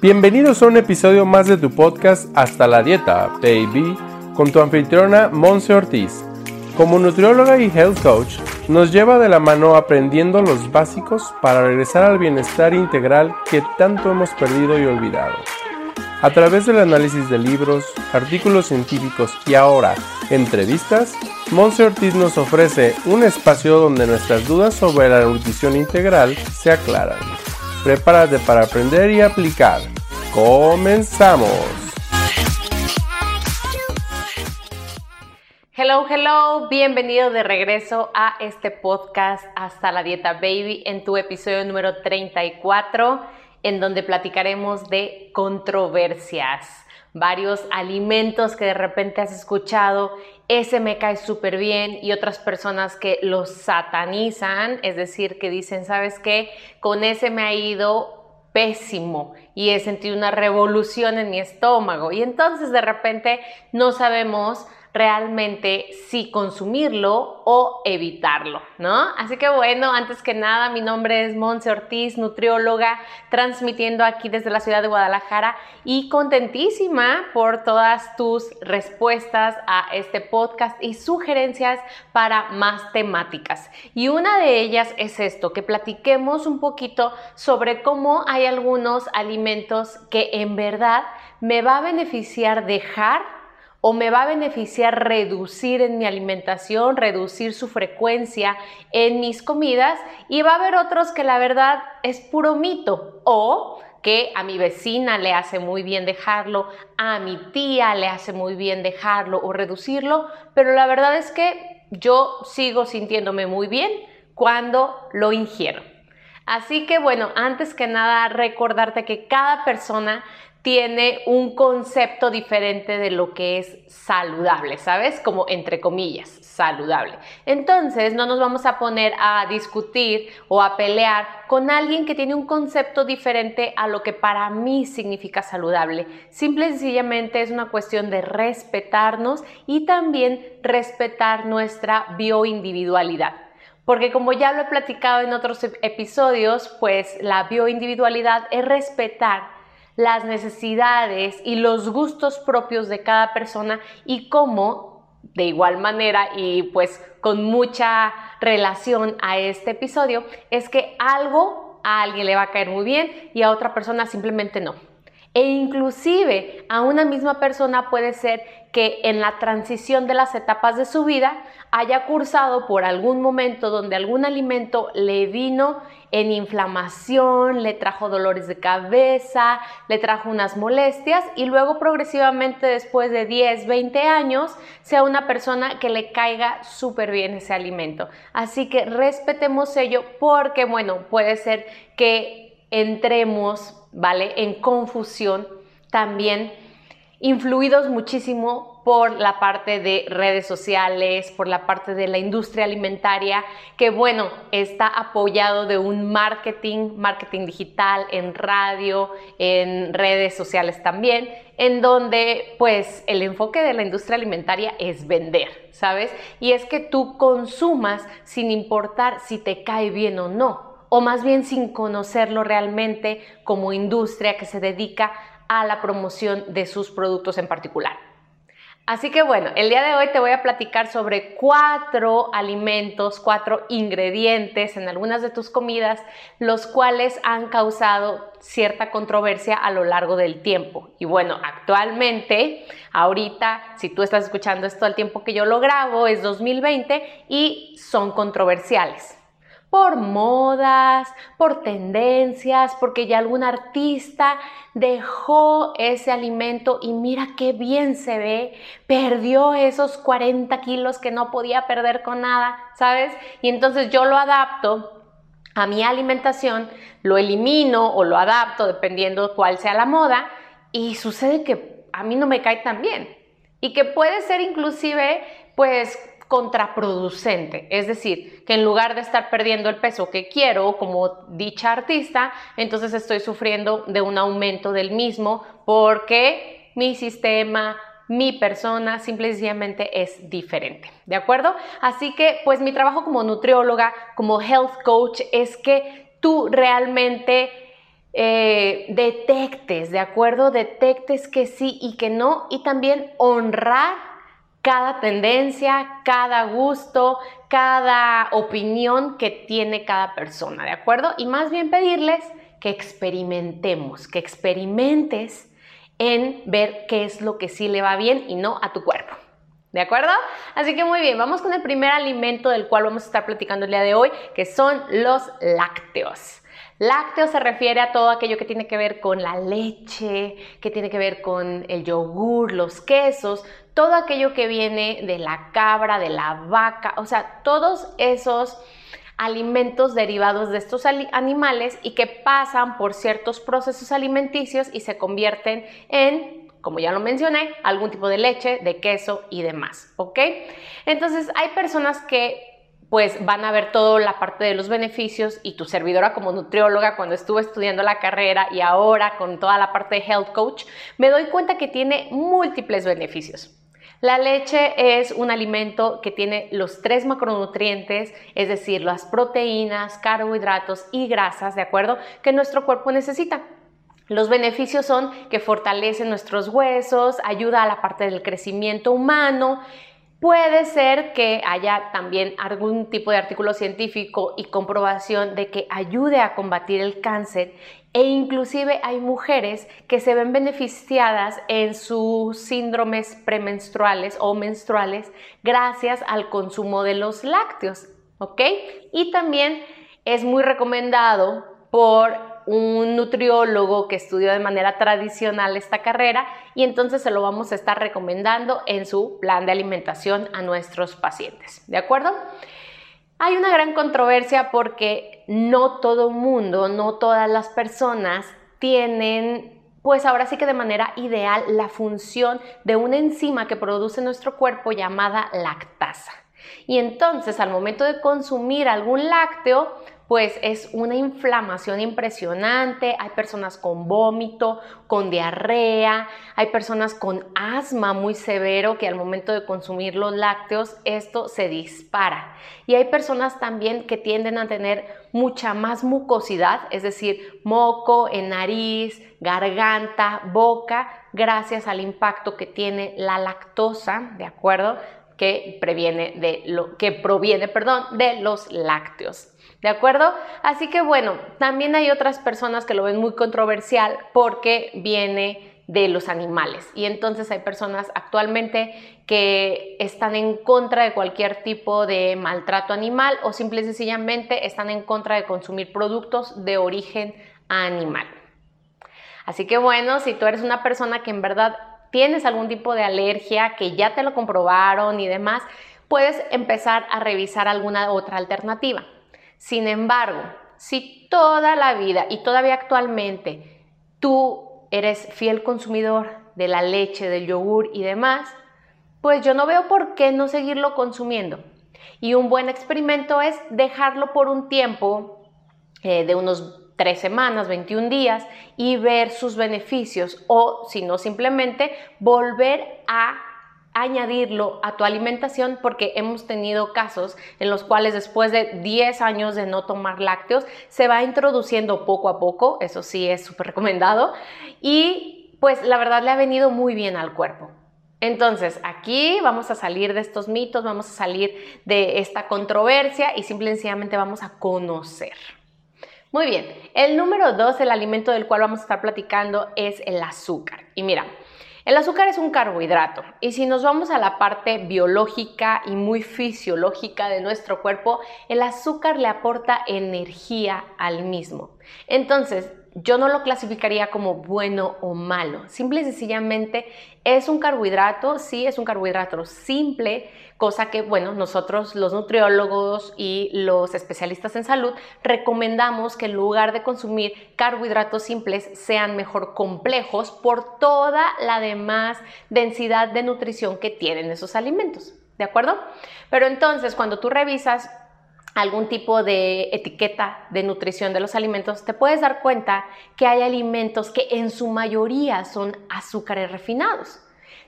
Bienvenidos a un episodio más de tu podcast Hasta la Dieta, baby, con tu anfitriona Monse Ortiz. Como nutrióloga y health coach, nos lleva de la mano aprendiendo los básicos para regresar al bienestar integral que tanto hemos perdido y olvidado. A través del análisis de libros, artículos científicos y ahora entrevistas, Monse Ortiz nos ofrece un espacio donde nuestras dudas sobre la nutrición integral se aclaran. Prepárate para aprender y aplicar. ¡Comenzamos! Hello, hello, bienvenido de regreso a este podcast Hasta la Dieta Baby en tu episodio número 34 en donde platicaremos de controversias, varios alimentos que de repente has escuchado, ese me cae súper bien y otras personas que los satanizan, es decir, que dicen, ¿sabes qué? Con ese me ha ido pésimo y he sentido una revolución en mi estómago y entonces de repente no sabemos realmente si consumirlo o evitarlo, ¿no? Así que bueno, antes que nada, mi nombre es Monse Ortiz, nutrióloga, transmitiendo aquí desde la ciudad de Guadalajara y contentísima por todas tus respuestas a este podcast y sugerencias para más temáticas. Y una de ellas es esto, que platiquemos un poquito sobre cómo hay algunos alimentos que en verdad me va a beneficiar dejar o me va a beneficiar reducir en mi alimentación, reducir su frecuencia en mis comidas y va a haber otros que la verdad es puro mito o que a mi vecina le hace muy bien dejarlo, a mi tía le hace muy bien dejarlo o reducirlo, pero la verdad es que yo sigo sintiéndome muy bien cuando lo ingiero. Así que bueno, antes que nada recordarte que cada persona tiene un concepto diferente de lo que es saludable, ¿sabes? Como entre comillas, saludable. Entonces, no nos vamos a poner a discutir o a pelear con alguien que tiene un concepto diferente a lo que para mí significa saludable. Simple y sencillamente es una cuestión de respetarnos y también respetar nuestra bioindividualidad. Porque como ya lo he platicado en otros episodios, pues la bioindividualidad es respetar las necesidades y los gustos propios de cada persona y cómo, de igual manera y pues con mucha relación a este episodio, es que algo a alguien le va a caer muy bien y a otra persona simplemente no. E inclusive a una misma persona puede ser que en la transición de las etapas de su vida haya cursado por algún momento donde algún alimento le vino en inflamación, le trajo dolores de cabeza, le trajo unas molestias y luego progresivamente después de 10, 20 años sea una persona que le caiga súper bien ese alimento. Así que respetemos ello porque, bueno, puede ser que entremos, ¿vale? En confusión también influidos muchísimo por la parte de redes sociales, por la parte de la industria alimentaria, que bueno, está apoyado de un marketing, marketing digital en radio, en redes sociales también, en donde pues el enfoque de la industria alimentaria es vender, ¿sabes? Y es que tú consumas sin importar si te cae bien o no, o más bien sin conocerlo realmente como industria que se dedica a la promoción de sus productos en particular. Así que bueno, el día de hoy te voy a platicar sobre cuatro alimentos, cuatro ingredientes en algunas de tus comidas, los cuales han causado cierta controversia a lo largo del tiempo. Y bueno, actualmente, ahorita, si tú estás escuchando esto al tiempo que yo lo grabo, es 2020 y son controversiales por modas, por tendencias, porque ya algún artista dejó ese alimento y mira qué bien se ve, perdió esos 40 kilos que no podía perder con nada, ¿sabes? Y entonces yo lo adapto a mi alimentación, lo elimino o lo adapto dependiendo cuál sea la moda y sucede que a mí no me cae tan bien y que puede ser inclusive pues contraproducente. Es decir, que en lugar de estar perdiendo el peso que quiero como dicha artista, entonces estoy sufriendo de un aumento del mismo porque mi sistema, mi persona simplemente es diferente, ¿de acuerdo? Así que pues mi trabajo como nutrióloga, como health coach es que tú realmente eh, detectes, ¿de acuerdo? Detectes que sí y que no y también honrar cada tendencia, cada gusto, cada opinión que tiene cada persona, ¿de acuerdo? Y más bien pedirles que experimentemos, que experimentes en ver qué es lo que sí le va bien y no a tu cuerpo. ¿De acuerdo? Así que muy bien, vamos con el primer alimento del cual vamos a estar platicando el día de hoy, que son los lácteos. Lácteo se refiere a todo aquello que tiene que ver con la leche, que tiene que ver con el yogur, los quesos, todo aquello que viene de la cabra, de la vaca, o sea, todos esos alimentos derivados de estos animales y que pasan por ciertos procesos alimenticios y se convierten en como ya lo mencioné, algún tipo de leche, de queso y demás, ¿ok? Entonces hay personas que pues van a ver toda la parte de los beneficios y tu servidora como nutrióloga cuando estuve estudiando la carrera y ahora con toda la parte de health coach, me doy cuenta que tiene múltiples beneficios. La leche es un alimento que tiene los tres macronutrientes, es decir, las proteínas, carbohidratos y grasas, ¿de acuerdo? Que nuestro cuerpo necesita. Los beneficios son que fortalece nuestros huesos, ayuda a la parte del crecimiento humano. Puede ser que haya también algún tipo de artículo científico y comprobación de que ayude a combatir el cáncer e inclusive hay mujeres que se ven beneficiadas en sus síndromes premenstruales o menstruales gracias al consumo de los lácteos, ¿ok? Y también es muy recomendado por un nutriólogo que estudió de manera tradicional esta carrera y entonces se lo vamos a estar recomendando en su plan de alimentación a nuestros pacientes. ¿De acuerdo? Hay una gran controversia porque no todo mundo, no todas las personas tienen pues ahora sí que de manera ideal la función de una enzima que produce nuestro cuerpo llamada lactasa. Y entonces al momento de consumir algún lácteo, pues es una inflamación impresionante, hay personas con vómito, con diarrea, hay personas con asma muy severo que al momento de consumir los lácteos esto se dispara. Y hay personas también que tienden a tener mucha más mucosidad, es decir, moco en nariz, garganta, boca, gracias al impacto que tiene la lactosa, ¿de acuerdo? Que, proviene de los lácteos. ¿De acuerdo? Así que bueno, también hay otras personas que lo ven muy controversial porque viene de los animales. Y entonces hay personas actualmente que están en contra de cualquier tipo de maltrato animal o simple y sencillamente están en contra de consumir productos de origen animal. Así que bueno, si tú eres una persona que en verdad tienes algún tipo de alergia, que ya te lo comprobaron y demás, puedes empezar a revisar alguna otra alternativa. Sin embargo, si toda la vida y todavía actualmente tú eres fiel consumidor de la leche, del yogur y demás, pues yo no veo por qué no seguirlo consumiendo. Y un buen experimento es dejarlo por un tiempo eh, de unos tres semanas, 21 días y ver sus beneficios o si no simplemente volver a añadirlo a tu alimentación porque hemos tenido casos en los cuales después de 10 años de no tomar lácteos se va introduciendo poco a poco, eso sí es súper recomendado, y pues la verdad le ha venido muy bien al cuerpo. Entonces, aquí vamos a salir de estos mitos, vamos a salir de esta controversia y simplemente vamos a conocer. Muy bien, el número dos, el alimento del cual vamos a estar platicando es el azúcar. Y mira, el azúcar es un carbohidrato y si nos vamos a la parte biológica y muy fisiológica de nuestro cuerpo, el azúcar le aporta energía al mismo. Entonces, yo no lo clasificaría como bueno o malo. Simple y sencillamente es un carbohidrato, sí, es un carbohidrato simple, cosa que, bueno, nosotros los nutriólogos y los especialistas en salud recomendamos que en lugar de consumir carbohidratos simples sean mejor complejos por toda la demás densidad de nutrición que tienen esos alimentos. ¿De acuerdo? Pero entonces, cuando tú revisas algún tipo de etiqueta de nutrición de los alimentos, te puedes dar cuenta que hay alimentos que en su mayoría son azúcares refinados.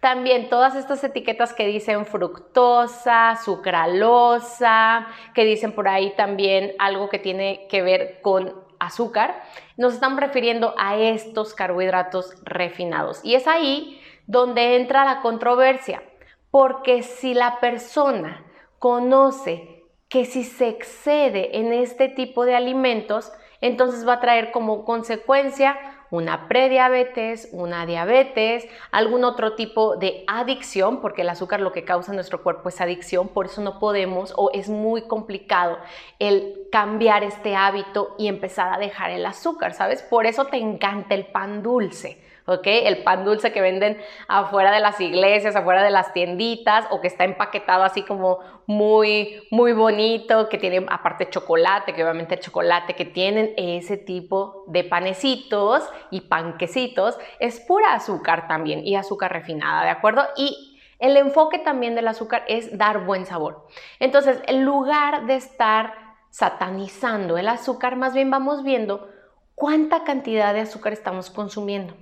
También todas estas etiquetas que dicen fructosa, sucralosa, que dicen por ahí también algo que tiene que ver con azúcar, nos estamos refiriendo a estos carbohidratos refinados. Y es ahí donde entra la controversia, porque si la persona conoce que si se excede en este tipo de alimentos, entonces va a traer como consecuencia una prediabetes, una diabetes, algún otro tipo de adicción, porque el azúcar lo que causa en nuestro cuerpo es adicción, por eso no podemos o es muy complicado el cambiar este hábito y empezar a dejar el azúcar, ¿sabes? Por eso te encanta el pan dulce ¿ok? El pan dulce que venden afuera de las iglesias, afuera de las tienditas, o que está empaquetado así como muy, muy bonito, que tiene aparte chocolate, que obviamente el chocolate que tienen ese tipo de panecitos y panquecitos es pura azúcar también y azúcar refinada, ¿de acuerdo? Y el enfoque también del azúcar es dar buen sabor. Entonces, en lugar de estar satanizando el azúcar, más bien vamos viendo cuánta cantidad de azúcar estamos consumiendo.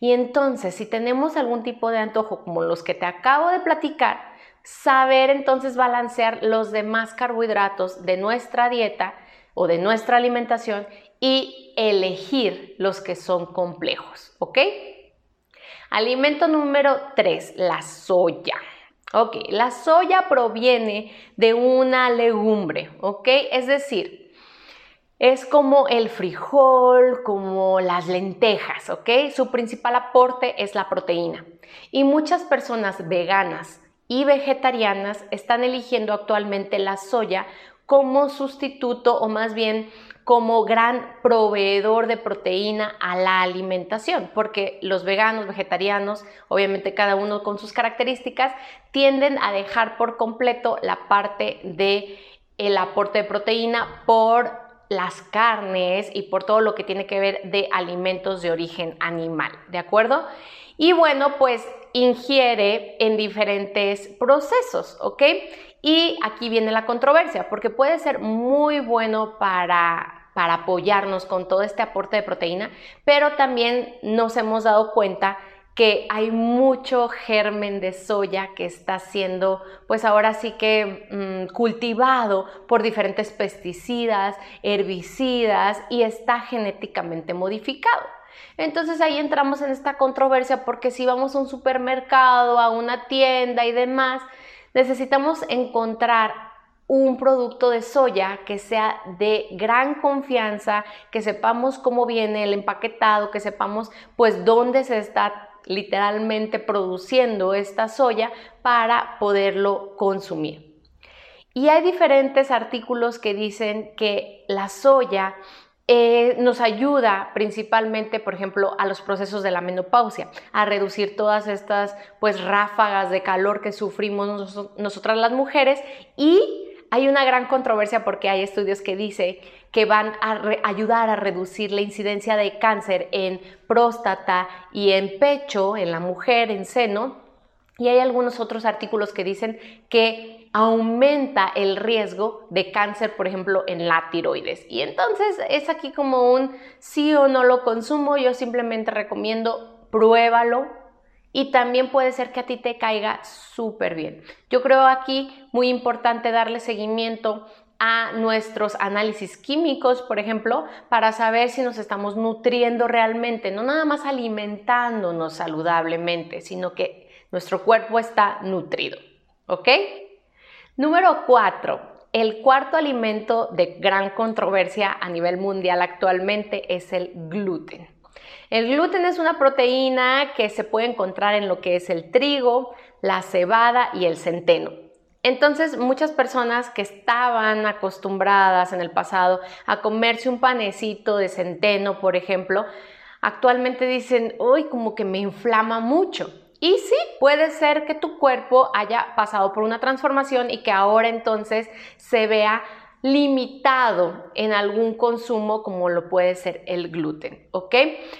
Y entonces, si tenemos algún tipo de antojo como los que te acabo de platicar, saber entonces balancear los demás carbohidratos de nuestra dieta o de nuestra alimentación y elegir los que son complejos, ¿ok? Alimento número 3, la soya. Ok, la soya proviene de una legumbre, ¿ok? Es decir, es como el frijol, como las lentejas, ¿ok? Su principal aporte es la proteína. Y muchas personas veganas y vegetarianas están eligiendo actualmente la soya como sustituto o más bien como gran proveedor de proteína a la alimentación, porque los veganos, vegetarianos, obviamente cada uno con sus características, tienden a dejar por completo la parte de el aporte de proteína por las carnes y por todo lo que tiene que ver de alimentos de origen animal, ¿de acuerdo? Y bueno, pues ingiere en diferentes procesos, ¿ok? Y aquí viene la controversia, porque puede ser muy bueno para, para apoyarnos con todo este aporte de proteína, pero también nos hemos dado cuenta que hay mucho germen de soya que está siendo, pues ahora sí que mm, cultivado por diferentes pesticidas, herbicidas y está genéticamente modificado. Entonces ahí entramos en esta controversia porque si vamos a un supermercado, a una tienda y demás, necesitamos encontrar un producto de soya que sea de gran confianza, que sepamos cómo viene el empaquetado, que sepamos pues dónde se está literalmente produciendo esta soya para poderlo consumir. Y hay diferentes artículos que dicen que la soya eh, nos ayuda principalmente, por ejemplo, a los procesos de la menopausia, a reducir todas estas pues ráfagas de calor que sufrimos nosotras las mujeres y hay una gran controversia porque hay estudios que dicen que van a ayudar a reducir la incidencia de cáncer en próstata y en pecho, en la mujer, en seno. Y hay algunos otros artículos que dicen que aumenta el riesgo de cáncer, por ejemplo, en la tiroides. Y entonces es aquí como un sí o no lo consumo, yo simplemente recomiendo pruébalo, y también puede ser que a ti te caiga súper bien. Yo creo aquí muy importante darle seguimiento a nuestros análisis químicos, por ejemplo, para saber si nos estamos nutriendo realmente, no nada más alimentándonos saludablemente, sino que nuestro cuerpo está nutrido. ¿Ok? Número cuatro, el cuarto alimento de gran controversia a nivel mundial actualmente es el gluten. El gluten es una proteína que se puede encontrar en lo que es el trigo, la cebada y el centeno. Entonces, muchas personas que estaban acostumbradas en el pasado a comerse un panecito de centeno, por ejemplo, actualmente dicen, uy, como que me inflama mucho. Y sí, puede ser que tu cuerpo haya pasado por una transformación y que ahora entonces se vea limitado en algún consumo como lo puede ser el gluten, ¿ok?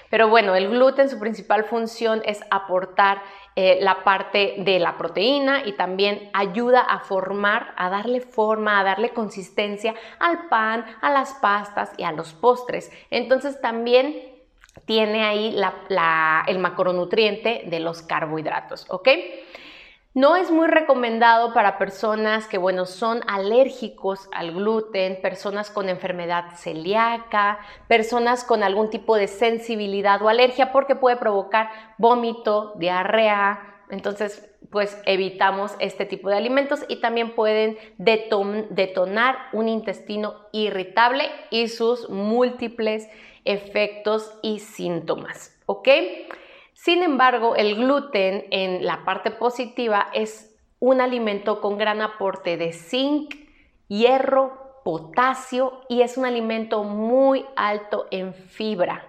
Pero bueno, el gluten, su principal función es aportar eh, la parte de la proteína y también ayuda a formar, a darle forma, a darle consistencia al pan, a las pastas y a los postres. Entonces también tiene ahí el macronutriente de los carbohidratos, ¿ok? No es muy recomendado para personas que, bueno, son alérgicos al gluten, personas con enfermedad celíaca, personas con algún tipo de sensibilidad o alergia porque puede provocar vómito, diarrea. Entonces, pues evitamos este tipo de alimentos y también pueden detonar un intestino irritable y sus múltiples efectos y síntomas. ¿Ok? Sin embargo, el gluten en la parte positiva es un alimento con gran aporte de zinc, hierro, potasio y es un alimento muy alto en fibra.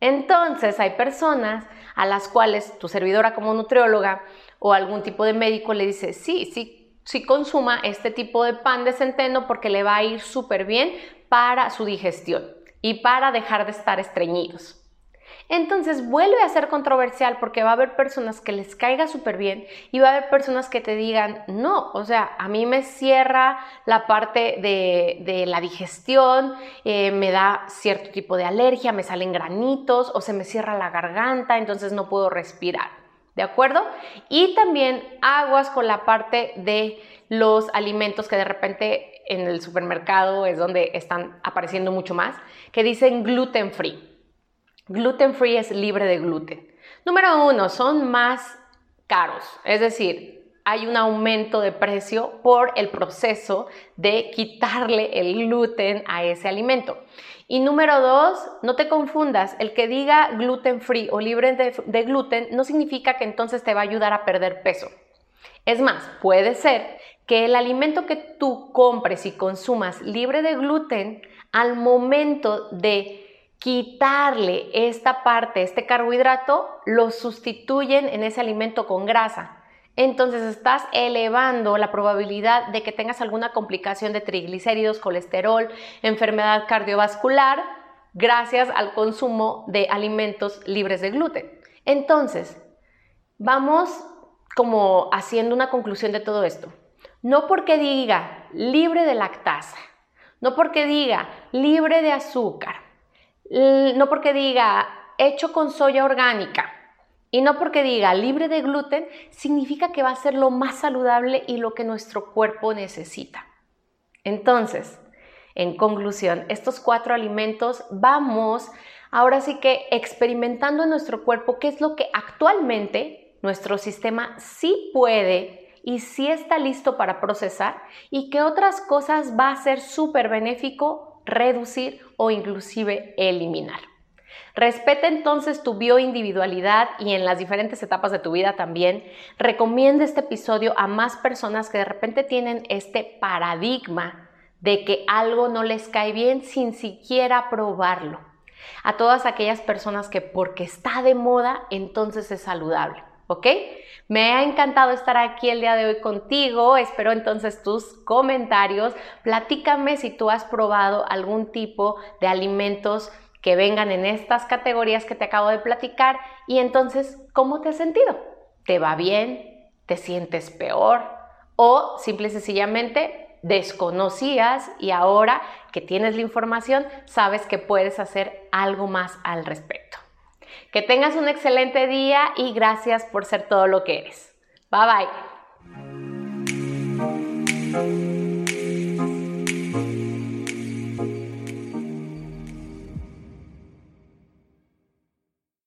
Entonces hay personas a las cuales tu servidora como nutrióloga o algún tipo de médico le dice, sí, sí, sí consuma este tipo de pan de centeno porque le va a ir súper bien para su digestión y para dejar de estar estreñidos. Entonces vuelve a ser controversial porque va a haber personas que les caiga súper bien y va a haber personas que te digan, no, o sea, a mí me cierra la parte de, la digestión, eh, me da cierto tipo de alergia, me salen granitos o se me cierra la garganta, entonces no puedo respirar. ¿De acuerdo? Y también aguas con la parte de los alimentos que de repente en el supermercado es donde están apareciendo mucho más, que dicen gluten free. Gluten free es libre de gluten. Número uno, son más caros, es decir, hay un aumento de precio por el proceso de quitarle el gluten a ese alimento. Y número dos, no te confundas, el que diga gluten free o libre de, gluten no significa que entonces te va a ayudar a perder peso. Es más, puede ser que el alimento que tú compres y consumas libre de gluten, al momento de quitarle esta parte, este carbohidrato, lo sustituyen en ese alimento con grasa. Entonces estás elevando la probabilidad de que tengas alguna complicación de triglicéridos, colesterol, enfermedad cardiovascular, gracias al consumo de alimentos libres de gluten. Entonces, vamos como haciendo una conclusión de todo esto. No porque diga libre de lactasa, no porque diga libre de azúcar, no porque diga hecho con soya orgánica y no porque diga libre de gluten, significa que va a ser lo más saludable y lo que nuestro cuerpo necesita. Entonces, en conclusión, estos cuatro alimentos vamos ahora sí que experimentando en nuestro cuerpo qué es lo que actualmente nuestro sistema sí puede y sí está listo para procesar y qué otras cosas va a ser súper benéfico reducir o inclusive eliminar. Respeta entonces tu bioindividualidad y en las diferentes etapas de tu vida también. Recomienda este episodio a más personas que de repente tienen este paradigma de que algo no les cae bien sin siquiera probarlo. A todas aquellas personas que porque está de moda, entonces es saludable. ¿Ok? Me ha encantado estar aquí el día de hoy contigo. Espero entonces tus comentarios. Platícame si tú has probado algún tipo de alimentos que vengan en estas categorías que te acabo de platicar y entonces, ¿cómo te has sentido? ¿Te va bien? ¿Te sientes peor? ¿O simple y sencillamente desconocías y ahora que tienes la información sabes que puedes hacer algo más al respecto? Que tengas un excelente día y gracias por ser todo lo que eres. Bye bye.